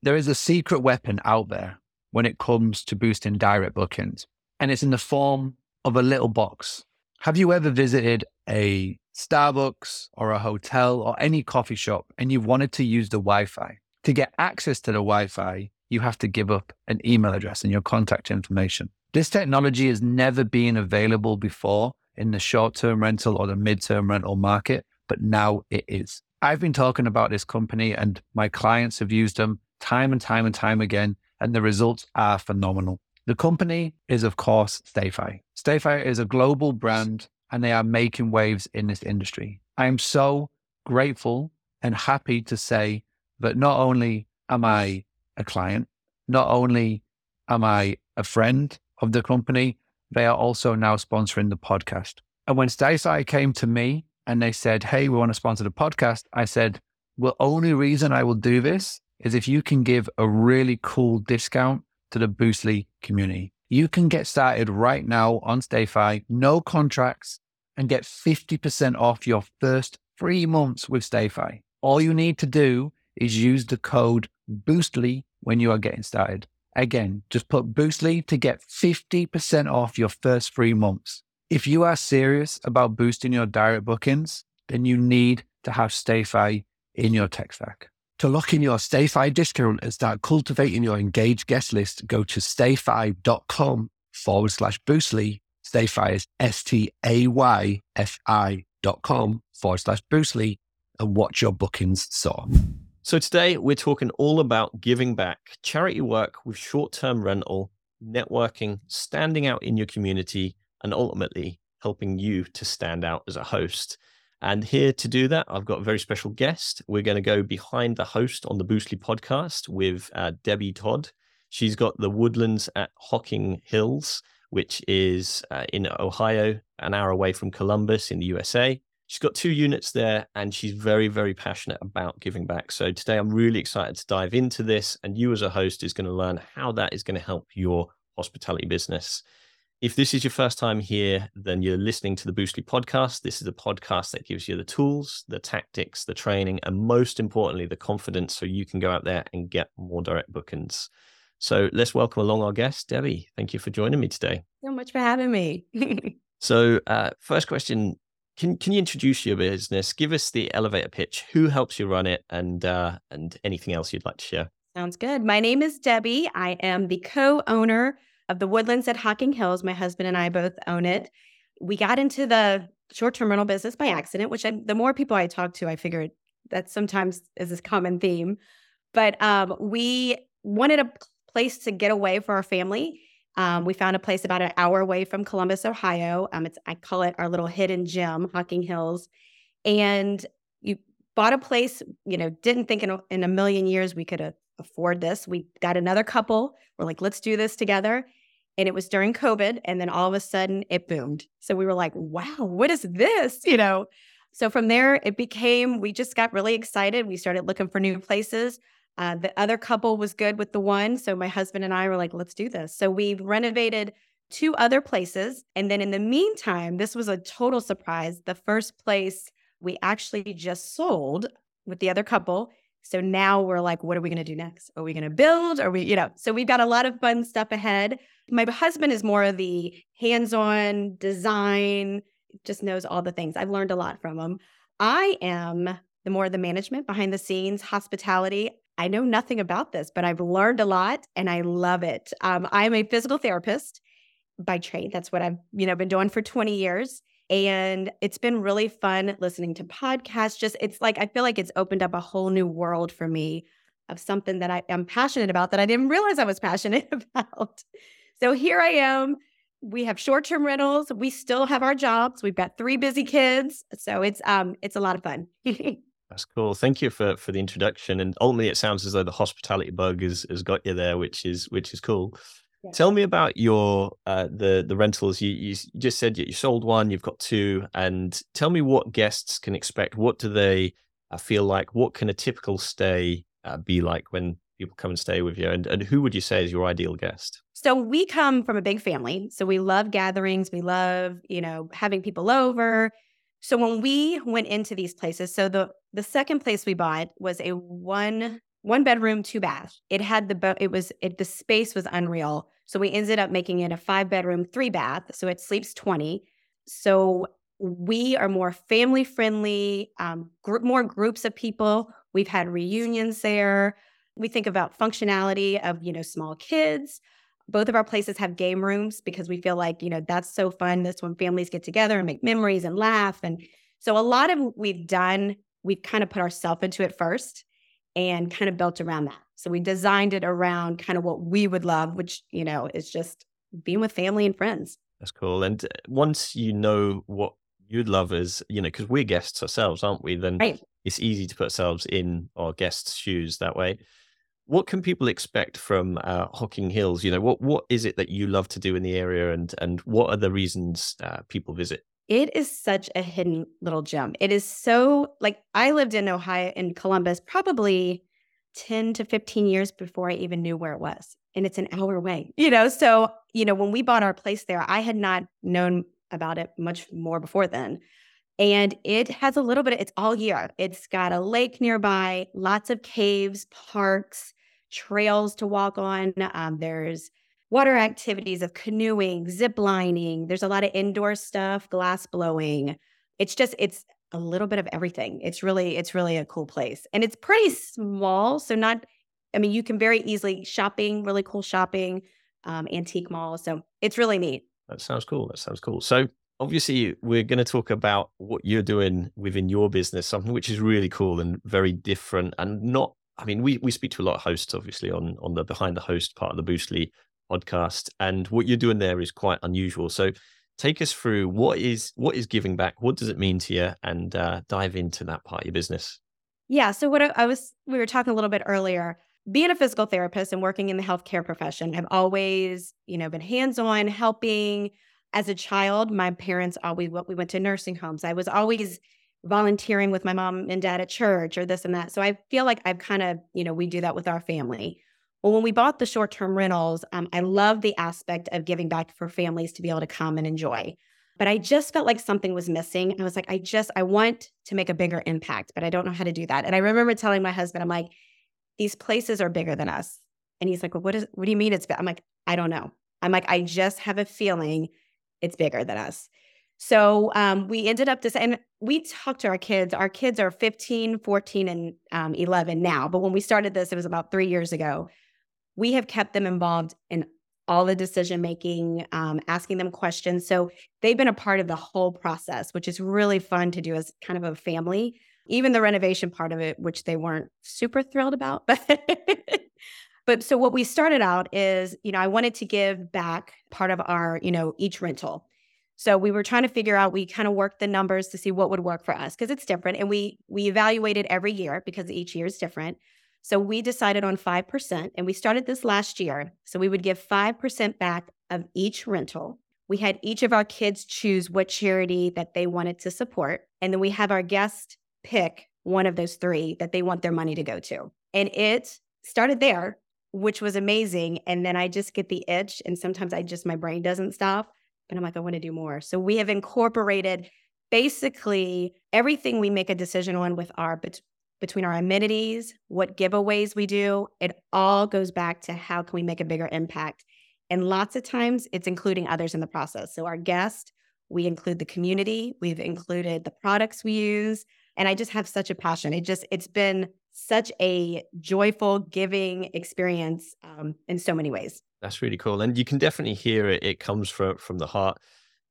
There is a secret weapon out there when it comes to boosting direct bookings, and it's in the form of a little box. Have you ever visited a Starbucks or a hotel or any coffee shop and you've wanted to use the Wi Fi? To get access to the Wi Fi, you have to give up an email address and your contact information. This technology has never been available before in the short term rental or the mid term rental market, but now it is. I've been talking about this company and my clients have used them time and time and time again, and the results are phenomenal. The company is, of course, StayFi. StayFi is a global brand and they are making waves in this industry. I am so grateful and happy to say that not only am I a client, not only am I a friend of the company, they are also now sponsoring the podcast. And when StayFi came to me and they said, Hey, we want to sponsor the podcast, I said, Well, only reason I will do this is if you can give a really cool discount to the Boostly community. You can get started right now on StayFi, no contracts, and get 50% off your first three months with StayFi. All you need to do is use the code Boostly when you are getting started. Again, just put Boostly to get 50% off your first three months. If you are serious about boosting your direct bookings, then you need to have StayFi in your tech stack. To lock in your StayFi discount and start cultivating your engaged guest list, go to stayfi.com forward slash Boostly. StayFi is S T A Y F I dot com forward slash Boostly and watch your bookings soar. So today we're talking all about giving back, charity work with short term rental, networking, standing out in your community, and ultimately helping you to stand out as a host. And here to do that, I've got a very special guest. We're going to go behind the host on the Boostly podcast with uh, Debbie Todd. She's got the Woodlands at Hocking Hills, which is uh, in Ohio, an hour away from Columbus in the USA. She's got two units there and she's very, very passionate about giving back. So today I'm really excited to dive into this. And you, as a host, is going to learn how that is going to help your hospitality business. If this is your first time here, then you're listening to the Boostly podcast. This is a podcast that gives you the tools, the tactics, the training, and most importantly, the confidence so you can go out there and get more direct bookings. So let's welcome along our guest, Debbie. Thank you for joining me today. So much for having me. so, uh, first question can can you introduce your business? Give us the elevator pitch. Who helps you run it, and uh, and anything else you'd like to share? Sounds good. My name is Debbie. I am the co-owner of the Woodlands at Hocking Hills. My husband and I both own it. We got into the short term rental business by accident, which I, the more people I talk to, I figured that sometimes is a common theme. But um, we wanted a place to get away for our family. Um, we found a place about an hour away from Columbus, Ohio. Um, it's I call it our little hidden gem, Hocking Hills, and you bought a place. You know, didn't think in a, in a million years we could afford this. We got another couple. We're like, let's do this together and it was during COVID. And then all of a sudden it boomed. So we were like, wow, what is this? You know? So from there, it became, we just got really excited. We started looking for new places. Uh, the other couple was good with the one. So my husband and I were like, let's do this. So we've renovated two other places. And then in the meantime, this was a total surprise. The first place we actually just sold with the other couple. So now we're like, what are we going to do next? Are we going to build? Are we, you know, so we've got a lot of fun stuff ahead. My husband is more of the hands on design, just knows all the things. I've learned a lot from him. I am the more the management behind the scenes, hospitality. I know nothing about this, but I've learned a lot and I love it. Um, I'm a physical therapist by trade. That's what I've you know been doing for 20 years. And it's been really fun listening to podcasts. Just it's like I feel like it's opened up a whole new world for me of something that I am passionate about that I didn't realize I was passionate about. So here I am. We have short-term rentals. We still have our jobs. We've got three busy kids. So it's um it's a lot of fun. That's cool. Thank you for for the introduction. And ultimately it sounds as though the hospitality bug has has got you there, which is which is cool. Yeah. Tell me about your uh, the the rentals. You you just said you sold one, you've got two, and tell me what guests can expect. What do they uh, feel like? What can a typical stay uh, be like when people come and stay with you? And, and who would you say is your ideal guest? So we come from a big family. So we love gatherings. We love, you know, having people over. So when we went into these places, so the the second place we bought was a one one bedroom, two bath. It had the it was it the space was unreal. So we ended up making it a five bedroom, three bath. So it sleeps 20. So we are more family friendly, um, group, more groups of people. We've had reunions there. We think about functionality of, you know, small kids. Both of our places have game rooms because we feel like, you know, that's so fun. That's when families get together and make memories and laugh. And so a lot of we've done, we've kind of put ourselves into it first and kind of built around that. So we designed it around kind of what we would love, which, you know, is just being with family and friends. That's cool. And uh, once you know what you'd love as, you know, because we're guests ourselves, aren't we? Then right. it's easy to put ourselves in our guests' shoes that way. What can people expect from uh, Hocking Hills? You know, what what is it that you love to do in the area, and and what are the reasons uh, people visit? It is such a hidden little gem. It is so like I lived in Ohio in Columbus probably 10 to 15 years before I even knew where it was. And it's an hour away, you know? So, you know, when we bought our place there, I had not known about it much more before then. And it has a little bit, of, it's all year. It's got a lake nearby, lots of caves, parks, trails to walk on. Um, there's water activities of canoeing, zip lining. There's a lot of indoor stuff, glass blowing. It's just, it's a little bit of everything. It's really, it's really a cool place. And it's pretty small. So, not, I mean, you can very easily shopping, really cool shopping, um, antique mall. So, it's really neat. That sounds cool. That sounds cool. So, obviously, we're going to talk about what you're doing within your business, something which is really cool and very different and not. I mean, we, we speak to a lot of hosts, obviously, on, on the behind the host part of the Boostly podcast, and what you're doing there is quite unusual. So, take us through what is what is giving back, what does it mean to you, and uh, dive into that part of your business. Yeah. So, what I, I was, we were talking a little bit earlier. Being a physical therapist and working in the healthcare profession, I've always, you know, been hands on, helping. As a child, my parents always we went to nursing homes. I was always volunteering with my mom and dad at church or this and that. So I feel like I've kind of, you know, we do that with our family. Well, when we bought the short term rentals, um, I love the aspect of giving back for families to be able to come and enjoy. But I just felt like something was missing. I was like, I just, I want to make a bigger impact, but I don't know how to do that. And I remember telling my husband, I'm like, these places are bigger than us. And he's like, well, what is, what do you mean it's, I'm like, I don't know. I'm like, I just have a feeling it's bigger than us. So um, we ended up this, and we talked to our kids. Our kids are 15, 14, and um, 11 now. But when we started this, it was about three years ago we have kept them involved in all the decision making, um, asking them questions. So they've been a part of the whole process, which is really fun to do as kind of a family. Even the renovation part of it, which they weren't super thrilled about, but but so what we started out is, you know, I wanted to give back part of our, you know, each rental. So we were trying to figure out, we kind of worked the numbers to see what would work for us because it's different. And we we evaluated every year because each year is different. So we decided on 5%, and we started this last year. So we would give 5% back of each rental. We had each of our kids choose what charity that they wanted to support. And then we have our guest pick one of those three that they want their money to go to. And it started there, which was amazing. And then I just get the itch. And sometimes I just, my brain doesn't stop. But I'm like, I want to do more. So we have incorporated basically everything we make a decision on with our between our amenities, what giveaways we do, it all goes back to how can we make a bigger impact. And lots of times it's including others in the process. So our guest, we include the community, we've included the products we use, and I just have such a passion. It just it's been such a joyful, giving experience um, in so many ways. That's really cool, and you can definitely hear it. It comes from from the heart.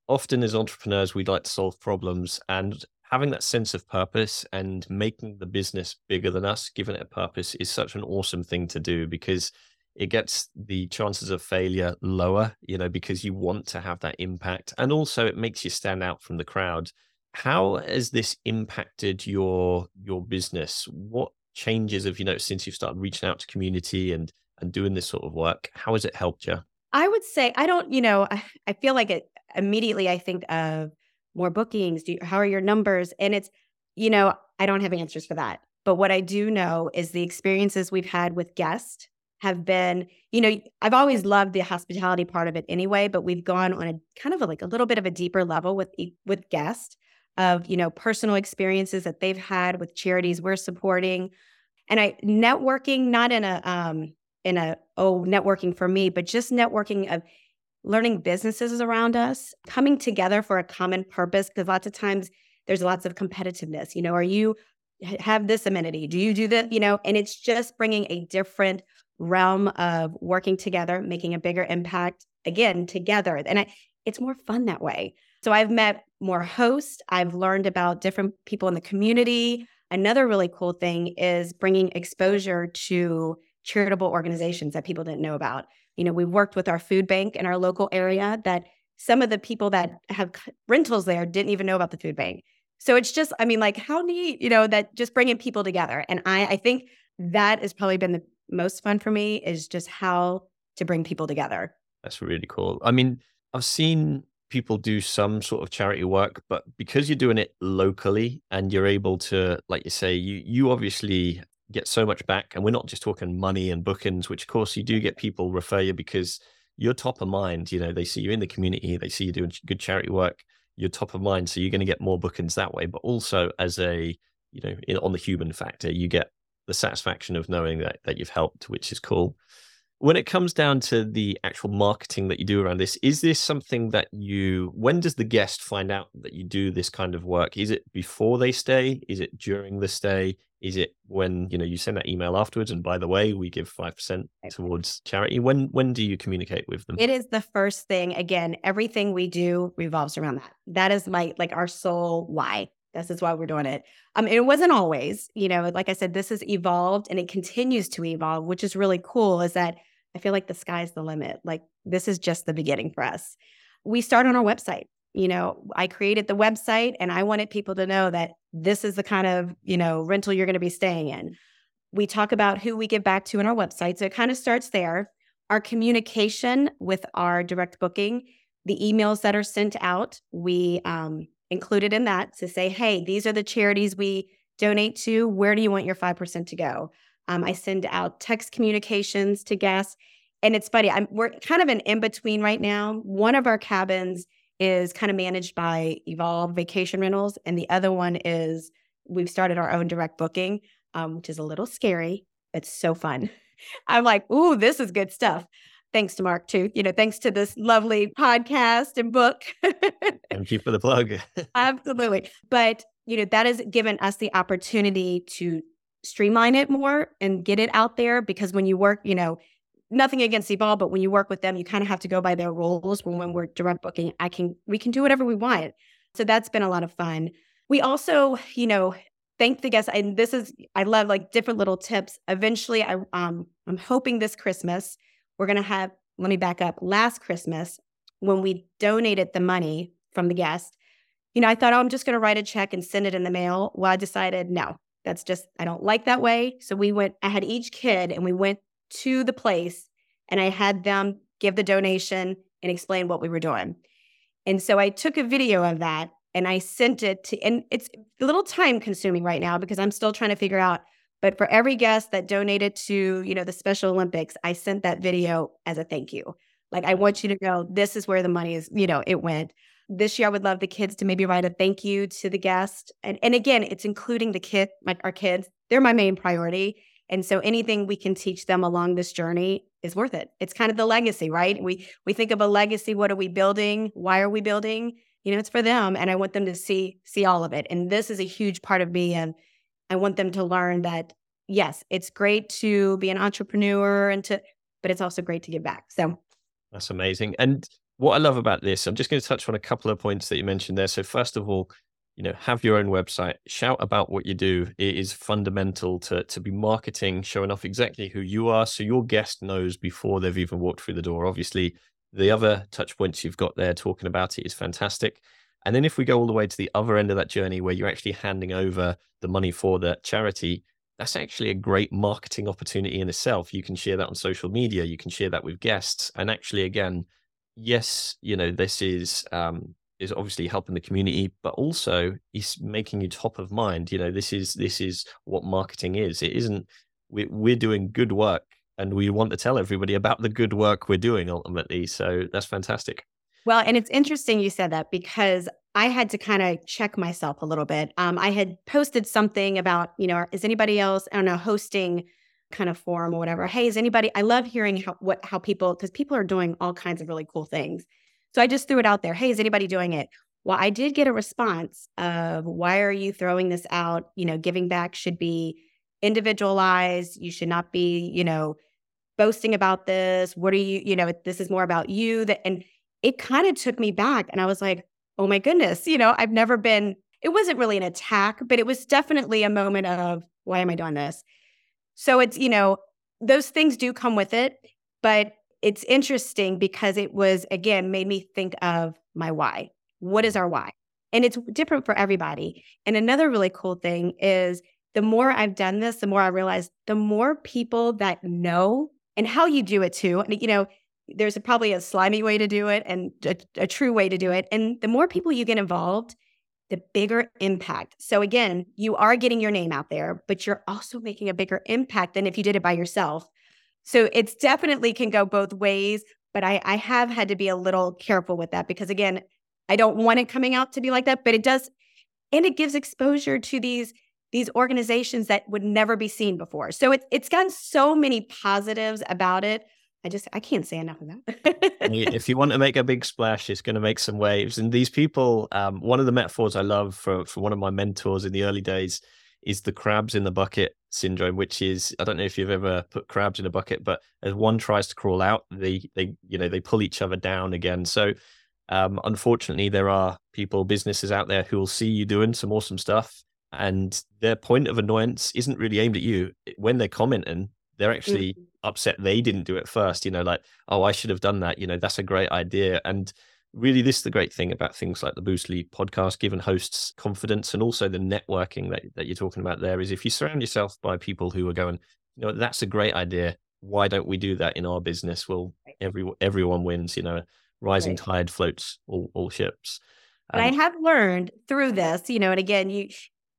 Often, as entrepreneurs, we'd like to solve problems, and having that sense of purpose and making the business bigger than us, giving it a purpose, is such an awesome thing to do because it gets the chances of failure lower, you know, because you want to have that impact. And also it makes you stand out from the crowd. How has this impacted your your business? What changes have you noticed since you've started reaching out to community and and doing this sort of work? How has it helped you? I would say I don't, you know, I, I feel like it immediately I think of more bookings? Do you, how are your numbers? And it's, you know, I don't have answers for that. But what I do know is the experiences we've had with guests have been, you know, I've always loved the hospitality part of it anyway, but we've gone on a kind of a, like a little bit of a deeper level with with guests of, you know, personal experiences that they've had with charities we're supporting. And I networking, not in a um in a oh networking for me, but just networking of learning businesses around us, coming together for a common purpose. Because lots of times there's lots of competitiveness. You know, are you have this amenity? Do you do that? You know, and it's just bringing a different realm of working together, making a bigger impact again together. And I, it's more fun that way. So I've met more hosts. I've learned about different people in the community. Another really cool thing is bringing exposure to charitable organizations that people didn't know about. You know, we worked with our food bank in our local area that some of the people that have rentals there didn't even know about the food bank. So it's just, I mean, like how neat, you know, that just bringing people together. And I, I think that has probably been the most fun for me is just how to bring people together. That's really cool. I mean, I've seen people do some sort of charity work, but because you're doing it locally and you're able to, like you say, you you obviously get so much back. And we're not just talking money and bookings, which of course you do get people refer you because you're top of mind. You know, they see you in the community, they see you doing good charity work, you're top of mind. So you're going to get more bookings that way. But also as a, you know, in, on the human factor, you get the satisfaction of knowing that that you've helped, which is cool. When it comes down to the actual marketing that you do around this, is this something that you when does the guest find out that you do this kind of work? Is it before they stay? Is it during the stay? Is it when, you know, you send that email afterwards and by the way, we give 5% towards charity? When when do you communicate with them? It is the first thing. Again, everything we do revolves around that. That is my like our sole why. This is why we're doing it. Um, it wasn't always, you know, like I said, this has evolved and it continues to evolve, which is really cool. Is that I feel like the sky's the limit. Like this is just the beginning for us. We start on our website. You know, I created the website and I wanted people to know that this is the kind of, you know, rental you're going to be staying in. We talk about who we give back to in our website. So it kind of starts there. Our communication with our direct booking, the emails that are sent out, we um, included in that to say, hey, these are the charities we donate to. Where do you want your 5% to go? Um, I send out text communications to guests. And it's funny, I'm, we're kind of an in between right now. One of our cabins is kind of managed by Evolve Vacation Rentals, and the other one is we've started our own direct booking, um, which is a little scary. It's so fun. I'm like, ooh, this is good stuff thanks to Mark too. You know, thanks to this lovely podcast and book. Thank you for the plug. Absolutely. But, you know, that has given us the opportunity to streamline it more and get it out there because when you work, you know, nothing against Evolve, but when you work with them, you kind of have to go by their rules. When, when we're direct booking, I can we can do whatever we want. So that's been a lot of fun. We also, you know, thank the guests. And this is I love like different little tips. Eventually, I um I'm hoping this Christmas we're to have, let me back up. Last Christmas, when we donated the money from the guest, you know, I thought, oh, I'm just to write a check and send it in the mail. Well, I decided, no, that's just, I don't like that way. So we went, I had each kid and we went to the place and I had them give the donation and explain what we were doing. And so I took a video of that and I sent it to, and it's a little time consuming right now because I'm still trying to figure out but for every guest that donated to, you know, the Special Olympics, I sent that video as a thank you. Like I want you to know this is where the money is, you know, it went. This year I would love the kids to maybe write a thank you to the guest. And and again, it's including the kid, like our kids. They're my main priority. And so anything we can teach them along this journey is worth it. It's kind of the legacy, right? We we think of a legacy, what are we building? Why are we building? You know, it's for them and I want them to see see all of it. And this is a huge part of me and I want them to learn that yes, it's great to be an entrepreneur and to, but it's also great to give back. So that's amazing. And what I love about this, I'm just going to touch on a couple of points that you mentioned there. So first of all, you know, have your own website, shout about what you do. It is fundamental to to be marketing, showing off exactly who you are, so your guest knows before they've even walked through the door. Obviously, the other touch points you've got there talking about it is fantastic. And then if we go all the way to the other end of that journey where you're actually handing over the money for the charity, that's actually a great marketing opportunity in itself. You can share that on social media, you can share that with guests. And actually, again, yes, you know, this is um, is obviously helping the community, but also is making you top of mind. You know, this is this is what marketing is. It isn't we, we're doing good work and we want to tell everybody about the good work we're doing ultimately. So that's fantastic. Well, and it's interesting you said that because I had to kind of check myself a little bit. Um, I had posted something about, you know, is anybody else, I don't know, hosting kind of forum or whatever. Hey, is anybody? I love hearing how what how people because people are doing all kinds of really cool things. So I just threw it out there. Hey, is anybody doing it? Well, I did get a response of why are you throwing this out? You know, giving back should be individualized. You should not be, you know, boasting about this. What are you, you know, this is more about you. That and it kind of took me back. And I was like, oh my goodness, you know, I've never been, it wasn't really an attack, but it was definitely a moment of, why am I doing this? So it's, you know, those things do come with it, but it's interesting because it was, again, made me think of my why. What is mm-hmm. our why? And it's different for everybody. And another really cool thing is the more I've done this, the more I realize the more people that know and how you do it too. And, you know, there's a, probably a slimy way to do it and a, a true way to do it. And the more people you get involved, the bigger impact. So again, you are getting your name out there, but you're also making a bigger impact than if you did it by yourself. So it's definitely can go both ways, but I, I have had to be a little careful with that because again, I don't want it coming out to be like that, but it does, and it gives exposure to these these organizations that would never be seen before. So it's it's got so many positives about it. I just I can't say enough of that. if you want to make a big splash, it's going to make some waves. And these people, um, one of the metaphors I love for for one of my mentors in the early days is the crabs in the bucket syndrome, which is I don't know if you've ever put crabs in a bucket, but as one tries to crawl out, they they you know they pull each other down again. So um, unfortunately, there are people, businesses out there who will see you doing some awesome stuff, and their point of annoyance isn't really aimed at you. When they're commenting, they're actually mm-hmm. upset they didn't do it first. You know, like, oh, I should have done that. You know, that's a great idea. And really, this is the great thing about things like the Boostly podcast, given hosts confidence and also the networking that, that you're talking about there is if you surround yourself by people who are going, you know, that's a great idea. Why don't we do that in our business? Well, every everyone wins, you know, rising right. tide floats all, all ships. Um, I have learned through this, you know, and again, you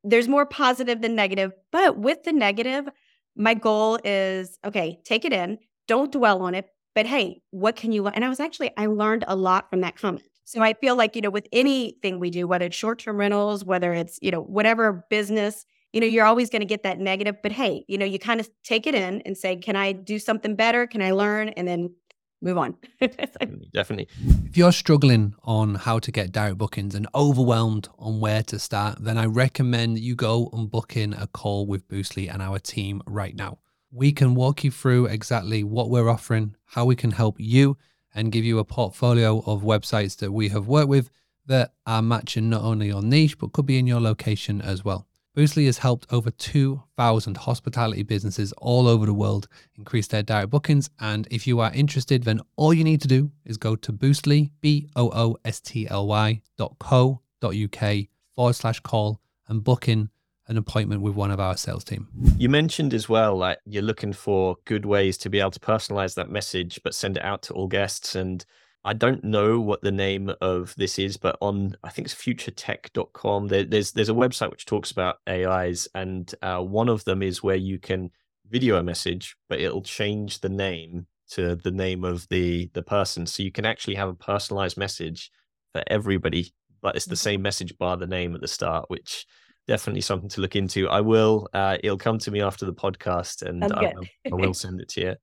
there's more positive than negative, but with the negative, my goal is okay, take it in, don't dwell on it, but hey, what can you learn? And I was actually, I learned a lot from that comment. So I feel like, you know, with anything we do, whether it's short term rentals, whether it's, you know, whatever business, you know, mm-hmm. you're always going to get that negative, but hey, you know, you kind of take it in and say, can I do something better? Can I learn? And then move on. Definitely. If you're struggling on how to get direct bookings and overwhelmed on where to start, then I recommend you go and book in a call with Boostly and our team right now. We can walk you through exactly what we're offering, how we can help you, and give you a portfolio of websites that we have worked with that are matching not only your niche, but could be in your location as well. Boostly has helped over 2,000 hospitality businesses all over the world increase their direct bookings. And if you are interested, then all you need to do is go to Boostly, B O O S T L Y dot co dot UK forward slash call and book in an appointment with one of our sales team. You mentioned as well, like you're looking for good ways to be able to personalize that message, but send it out to all guests. And I don't know what the name of this is, but on I think it's futuretech.com, there, there's there's a website which talks about AIs, and uh, one of them is where you can video a message, but it'll change the name to the name of the the person, so you can actually have a personalized message for everybody, but it's the mm-hmm. same message bar the name at the start, which definitely something to look into. I will. Uh, it'll come to me after the podcast, and I, I will send it to you.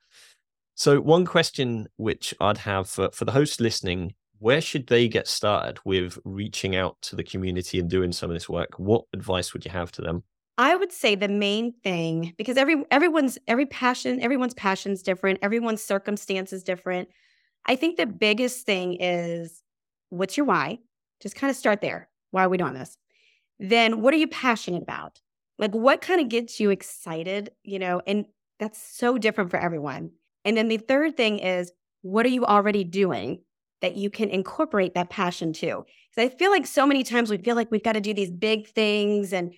So, one question which I'd have for, for the host listening where should they get started with reaching out to the community and doing some of this work? What advice would you have to them? I would say the main thing because every everyone's every passion, everyone's passion is different, everyone's circumstance is different. I think the biggest thing is what's your why? Just kind of start there. Why are we doing this? Then what are you passionate about? Like what kind of gets you excited, you know? And that's so different for everyone. And then the third thing is, what are you already doing that you can incorporate that passion to? Because I feel like so many times we feel like we've got to do these big things and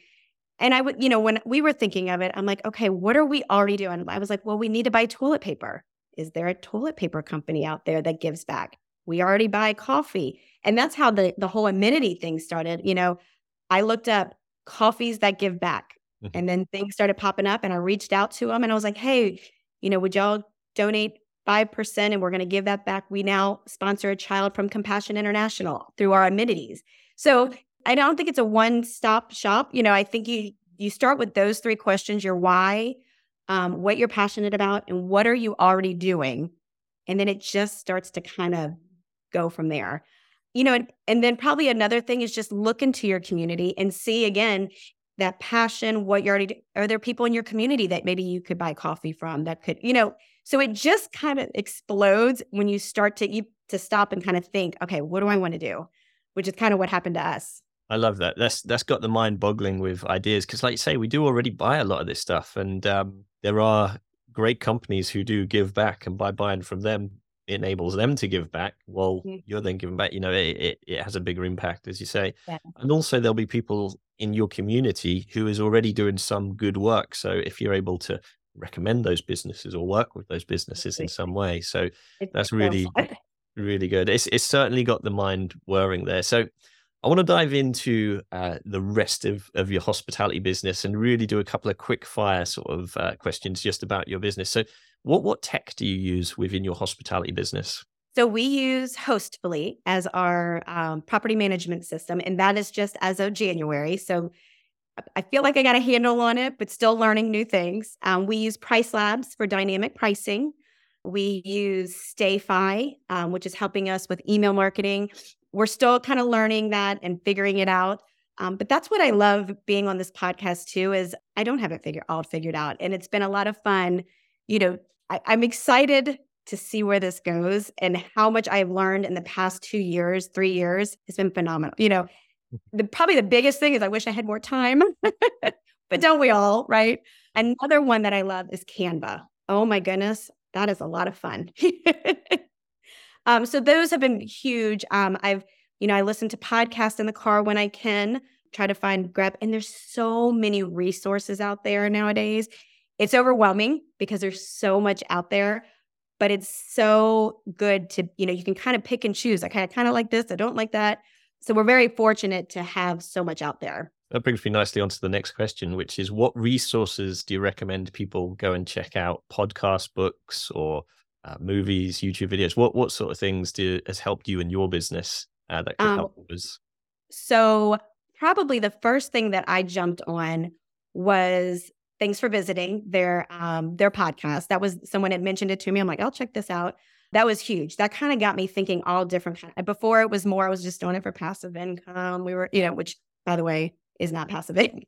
and I would, you know, when we were thinking of it, I'm like, okay, what are we already doing? I was like, well, we need to buy toilet paper. Is there a toilet paper company out there that gives back? We already buy coffee. And that's how the the whole amenity thing started. You know, I looked up coffees that give back. Mm-hmm. And then things started popping up and I reached out to them and I was like, hey, you know, would y'all donate 5% and we're going to give that back. We now sponsor a child from Compassion International through our amenities. So I don't think it's a one stop shop. You know, I think you you start with those three questions: your why, um, what you're passionate about, and what are you already doing, and then it just starts to kind of go from there. You know, and, and then probably another thing is just look into your community and see again that passion, what you're already. Are there people in your community that maybe you could buy coffee from? That could, you know, so it just kind of explodes when you start to you to stop and kind of think, okay, what do I want to do? Which is kind of what happened to us. I love that. That's that's got the mind boggling with ideas because, like you say, we do already buy a lot of this stuff, and um, there are great companies who do give back, and by buying from them, enables them to give back. Well, mm-hmm. you're then giving back. You know, it, it, it has a bigger impact, as you say, yeah. and also there'll be people in your community who is already doing some good work. So if you're able to recommend those businesses or work with those businesses in some way, so it's that's really really good. It's it's certainly got the mind whirring there. So I want to dive into uh, the rest of, of your hospitality business and really do a couple of quick fire sort of uh, questions just about your business. So, what what tech do you use within your hospitality business? So we use Hostfully as our um, property management system, and that is just as of January. So I feel like I got a handle on it, but still learning new things. Um, we use Price Labs for dynamic pricing. We use Stayfi, um, which is helping us with email marketing we're still kind of learning that and figuring it out. Um, but that's what I love being on this podcast too. Is I don't have it figured all figured out, and it's been a lot of fun. You know, I, I'm excited to see where this goes and how much I've learned in the past two years, three years. It's been phenomenal. You know, the probably the biggest thing is I wish I had more time, but don't we all, right? Another one that I love is Canva. Oh my goodness, that is a lot of fun. Um, so those have been huge. Um, I've, you know, I listen to podcasts in the car when I can, try to find grab, and there's so many resources out there nowadays. It's overwhelming because there's so much out there, but it's so good to, you know, you can kind of pick and choose. Okay, I kind of like this, I don't like that. So we're very fortunate to have so much out there. That brings me nicely onto the next question, which is what resources do you recommend people go and check out? Podcast, books, or uh, movies, YouTube videos? What what sort of things do, has helped you in your business uh, that could um, help others? So probably the first thing that I jumped on was thanks for visiting their um their podcast. That was someone had mentioned it to me. I'm like, I'll check this out. That was huge. That kind of got me thinking all different kind of, before it was more I was just doing it for passive income. We were, you know, which by the way is not passive income.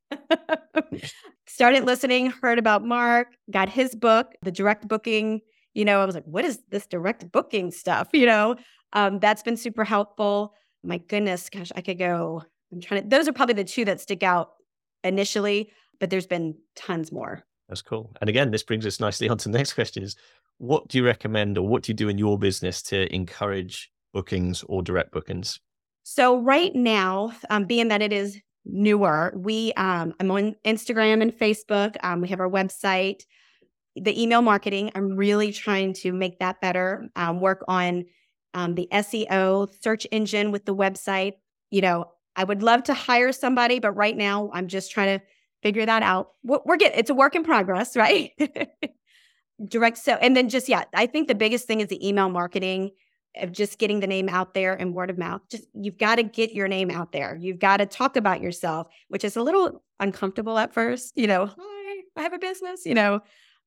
Started listening, heard about Mark, got his book, The Direct Booking you know, I was like, what is this direct booking stuff? You know, um, that's been super helpful. My goodness, gosh, I could go. I'm trying to, those are probably the two that stick out initially, but there's been tons more. That's cool. And again, this brings us nicely on to the next question is what do you recommend or what do you do in your business to encourage bookings or direct bookings? So right now, um, being that it is newer, we um, I'm on Instagram and Facebook. Um, we have our website the email marketing, I'm really trying to make that better, um, work on um, the SEO, search engine with the website. You know, I would love to hire somebody, but right now I'm just trying to figure that out. We're getting, it's a work in progress, right? Direct so, and then just, yeah, I think the biggest thing is the email marketing of just getting the name out there and word of mouth. Just, you've got to get your name out there. You've got to talk about yourself, which is a little uncomfortable at first, you know, hi, I have a business, you know,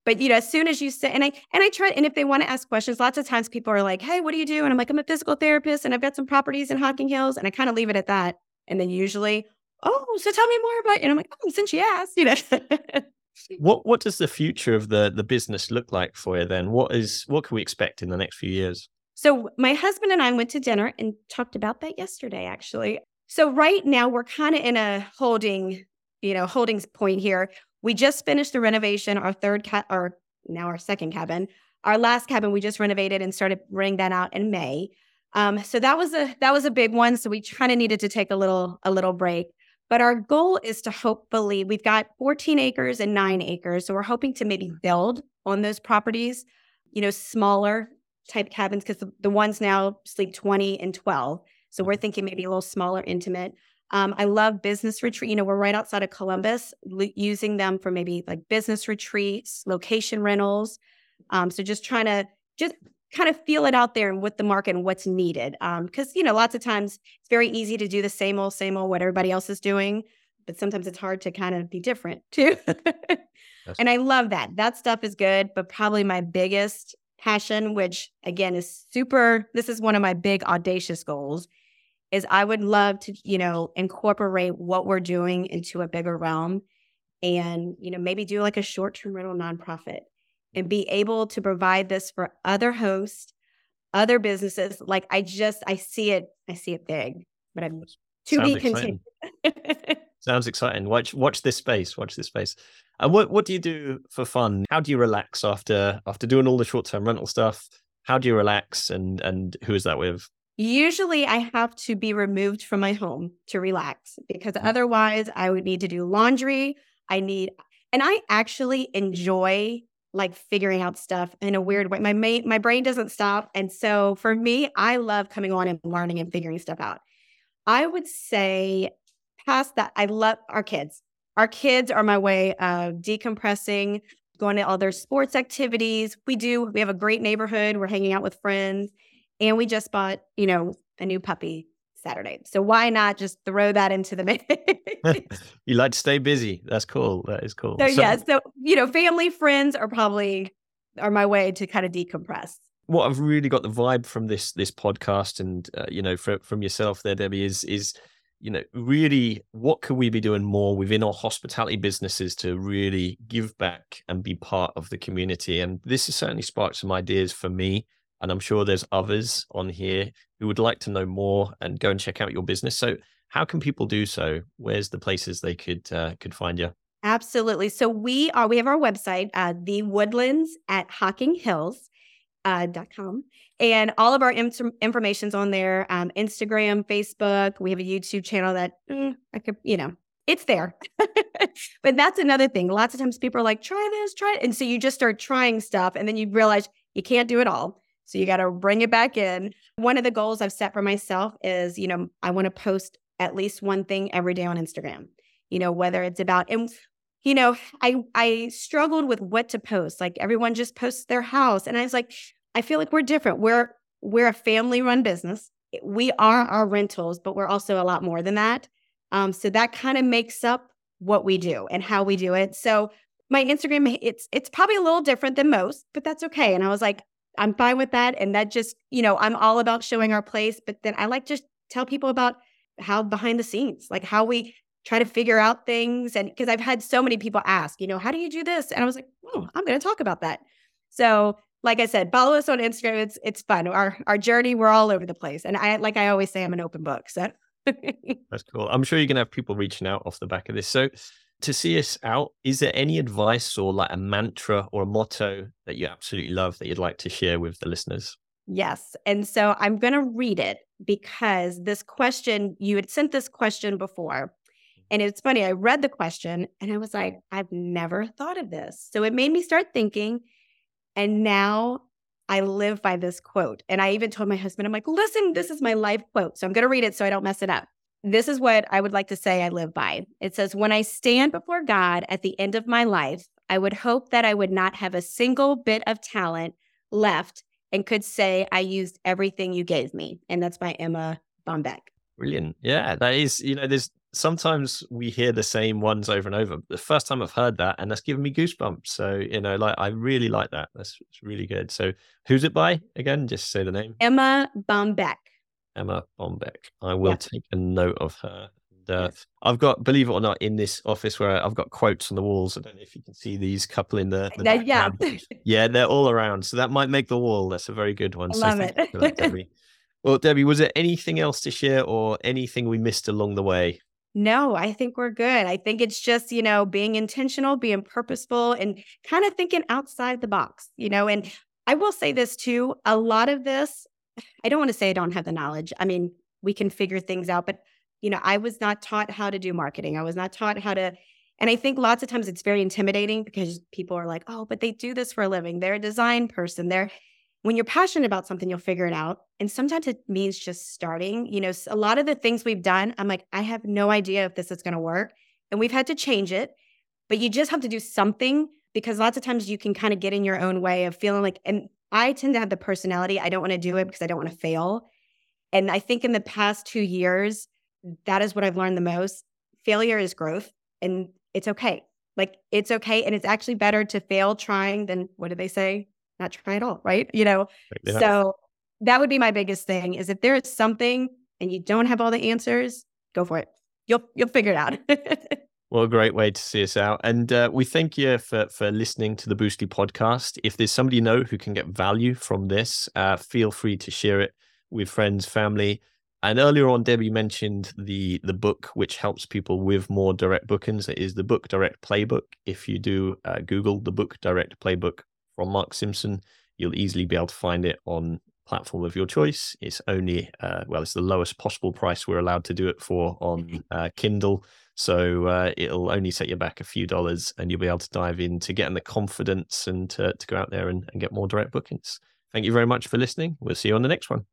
but you know, as soon as you say, and I and I try, and if they want to ask questions, lots of times people are like, "Hey, what do you do?" And I'm like, "I'm a physical therapist, and I've got some properties in Hocking Hills," and I kind of leave it at that. And then usually, "Oh, so tell me more about," you. and I'm like, "Oh, since you asked, you know." what What does the future of the the business look like for you? Then, what is what can we expect in the next few years? So, my husband and I went to dinner and talked about that yesterday, actually. So, right now, we're kind of in a holding, you know, holding point here. We just finished the renovation, our third cat, our now our second cabin. Our last cabin we just renovated and started renting that out in May. Um, so that was a that was a big one. So we kind of needed to take a little a little break. But our goal is to hopefully we've got 14 acres and nine acres. So we're hoping to maybe build on those properties, you know, smaller type cabins because the, the ones now sleep 20 and 12. So we're thinking maybe a little smaller, intimate. Um, I love business retreat. You know, we're right outside of Columbus, l- using them for maybe like business retreats, location rentals. Um, so just trying to just kind of feel it out there and with the market and what's needed. Because, um, you know, lots of times it's very easy to do the same old, same old, what everybody else is doing. But sometimes it's hard to kind of be different too. and I love that. That stuff is good. But probably my biggest passion, which again is super, this is one of my big audacious goals, is I would love to, you know, incorporate what we're doing into a bigger realm and, you know, maybe do like a short term rental nonprofit and be able to provide this for other hosts, other businesses. Like I just I see it, I see it big, but I'm to Sounds be continued. Sounds exciting. Watch watch this space. Watch this space. And what what do you do for fun? How do you relax after after doing all the short term rental stuff? How do you relax and and who is that with? Usually I have to be removed from my home to relax because mm. otherwise I would need to do laundry. I need and I actually enjoy like figuring out stuff in a weird way. My my brain doesn't stop. And so for me, I love coming on and learning and figuring stuff out. I would say past that, I love our kids. Our kids are my way of decompressing, going to all their sports activities. We do, we have a great neighborhood. We're hanging out with friends. And we just bought, you know, a new puppy Saturday. So why not just throw that into the mix? you like to stay busy. That's cool. That is cool. So, so yeah, so you know, family, friends are probably are my way to kind of decompress. What I've really got the vibe from this this podcast, and uh, you know, from from yourself there, Debbie, is is you know, really, what could we be doing more within our hospitality businesses to really give back and be part of the community? And this has certainly sparked some ideas for me and I'm sure there's others on here who would like to know more and go and check out your business. So, how can people do so? Where's the places they could uh, could find you? Absolutely. So we are we have our website, uh, the Woodlands at Hocking Hills. Uh, .com and all of our in- information's on there um, instagram facebook we have a youtube channel that mm, i could you know it's there but that's another thing lots of times people are like try this try it and so you just start trying stuff and then you realize you can't do it all so you got to bring it back in. One of the goals I've set for myself is, you know, I want to post at least one thing every day on Instagram. You know, whether it's about and you know, I I struggled with what to post. Like everyone just posts their house and I was like, I feel like we're different. We're we're a family run business. We are our rentals, but we're also a lot more than that. Um, so that kind of makes up what we do and how we do it. So my Instagram, it's it's probably a little different than most, but that's okay. And I was like, I'm fine with that. And that just, you know, I'm all about showing our place, but then I like to tell people about how behind the scenes, like how we try to figure out things. And because I've had so many people ask, you know, how do you do this? And I was like, oh, I'm going to talk about that. So, like I said, follow us on Instagram. It's it's fun. Our our journey, we're all over the place. And I like I always say, I'm an open book. So that's cool. I'm sure you're gonna have people reaching out off the back of this. So to see us out, is there any advice or like a mantra or a motto that you absolutely love that you'd like to share with the listeners? Yes. And so I'm going to read it because this question, you had sent this question before. And it's funny, I read the question and I was like, I've never thought of this. So it made me start thinking. And now I live by this quote. And I even told my husband, I'm like, listen, this is my life quote. So I'm going to read it so I don't mess it up. This is what I would like to say I live by. It says, When I stand before God at the end of my life, I would hope that I would not have a single bit of talent left and could say I used everything you gave me. And that's by Erma Bombeck. Brilliant. Yeah, that is, you know, there's sometimes we hear the same ones over and over. The first time I've heard that, and that's given me goosebumps. So, you know, like I really like that. That's really good. So, who's it by again? Just say the name Erma Bombeck. Erma Bombeck. I will yeah. take a note of her. And, uh, I've got, believe it or not, in this office where I've got quotes on the walls. I don't know if you can see these couple in the, the yeah, yeah, they're all around. So that might make the wall. That's a very good one. I love it. That, Debbie. well, Debbie, was there anything else to share or anything we missed along the way? No, I think we're good. I think it's just, you know, being intentional, being purposeful, and kind of thinking outside the box, you know. And I will say this too a lot of this I don't want to say I don't have the knowledge. I mean, we can figure things out, but you know, I was not taught how to do marketing. I was not taught how to and I think lots of times it's very intimidating because people are like, "Oh, but they do this for a living. They're a design person. They're when you're passionate about something, you'll figure it out. And sometimes it means just starting. You know, a lot of the things we've done, I'm like, I have no idea if this is going to work. And we've had to change it, but you just have to do something because lots of times you can kind of get in your own way of feeling like, and I tend to have the personality. I don't want to do it because I don't want to fail. And I think in the past two years, that is what I've learned the most. Failure is growth and it's okay. Like it's okay. And it's actually better to fail trying than what do they say? Not try at all. Right. You know, yeah. so that would be my biggest thing is if there is something and you don't have all the answers, go for it. You'll, you'll figure it out. Well, a great way to see us out. And uh, we thank you for, for listening to the Boostly podcast. If there's somebody you know who can get value from this, uh, feel free to share it with friends, family. And earlier on, Debbie mentioned the the book which helps people with more direct bookings. It is the Book Direct Playbook. If you do uh, Google the Book Direct Playbook from Mark Simpson, you'll easily be able to find it on platform of your choice. It's only uh, well, it's the lowest possible price we're allowed to do it for on uh, Kindle. So uh, it'll only set you back a few dollars and you'll be able to dive into getting the confidence and to, to go out there and, and get more direct bookings. Thank you very much for listening. We'll see you on the next one.